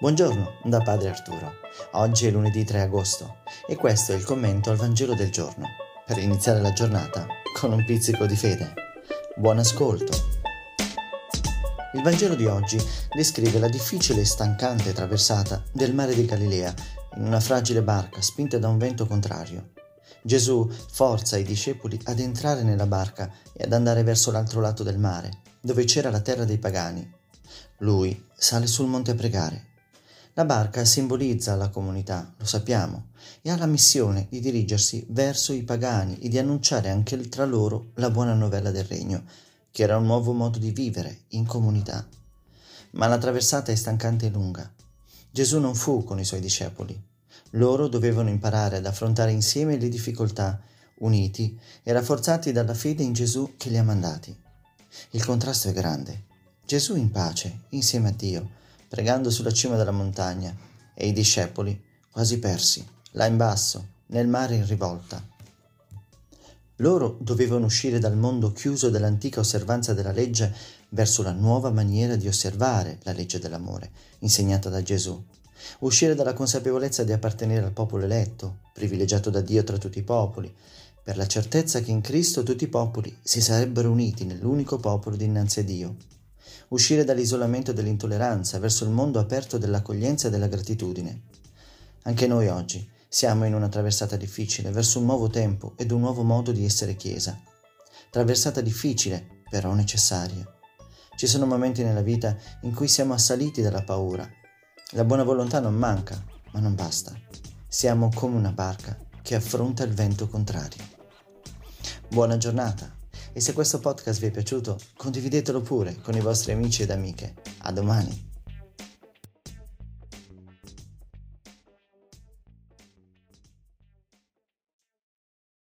Buongiorno da Padre Arturo. Oggi è lunedì 3 agosto e questo è il commento al Vangelo del giorno, per iniziare la giornata con un pizzico di fede. Buon ascolto. Il Vangelo di oggi descrive la difficile e stancante traversata del mare di Galilea in una fragile barca spinta da un vento contrario. Gesù forza i discepoli ad entrare nella barca e ad andare verso l'altro lato del mare, dove c'era la terra dei pagani. Lui sale sul monte a pregare. La barca simbolizza la comunità, lo sappiamo, e ha la missione di dirigersi verso i pagani e di annunciare anche tra loro la buona novella del regno, che era un nuovo modo di vivere in comunità. Ma la traversata è stancante e lunga. Gesù non fu con i suoi discepoli, loro dovevano imparare ad affrontare insieme le difficoltà, uniti e rafforzati dalla fede in Gesù che li ha mandati. Il contrasto è grande. Gesù in pace, insieme a Dio, pregando sulla cima della montagna, e i discepoli quasi persi, là in basso, nel mare in rivolta. Loro dovevano uscire dal mondo chiuso dell'antica osservanza della legge verso la nuova maniera di osservare la legge dell'amore, insegnata da Gesù, uscire dalla consapevolezza di appartenere al popolo eletto, privilegiato da Dio tra tutti i popoli, per la certezza che in Cristo tutti i popoli si sarebbero uniti nell'unico popolo dinanzi a Dio. Uscire dall'isolamento dell'intolleranza verso il mondo aperto dell'accoglienza e della gratitudine. Anche noi oggi siamo in una traversata difficile verso un nuovo tempo ed un nuovo modo di essere Chiesa. Traversata difficile, però necessaria. Ci sono momenti nella vita in cui siamo assaliti dalla paura la buona volontà non manca, ma non basta. Siamo come una barca che affronta il vento contrario. Buona giornata e se questo podcast vi è piaciuto condividetelo pure con i vostri amici ed amiche. A domani!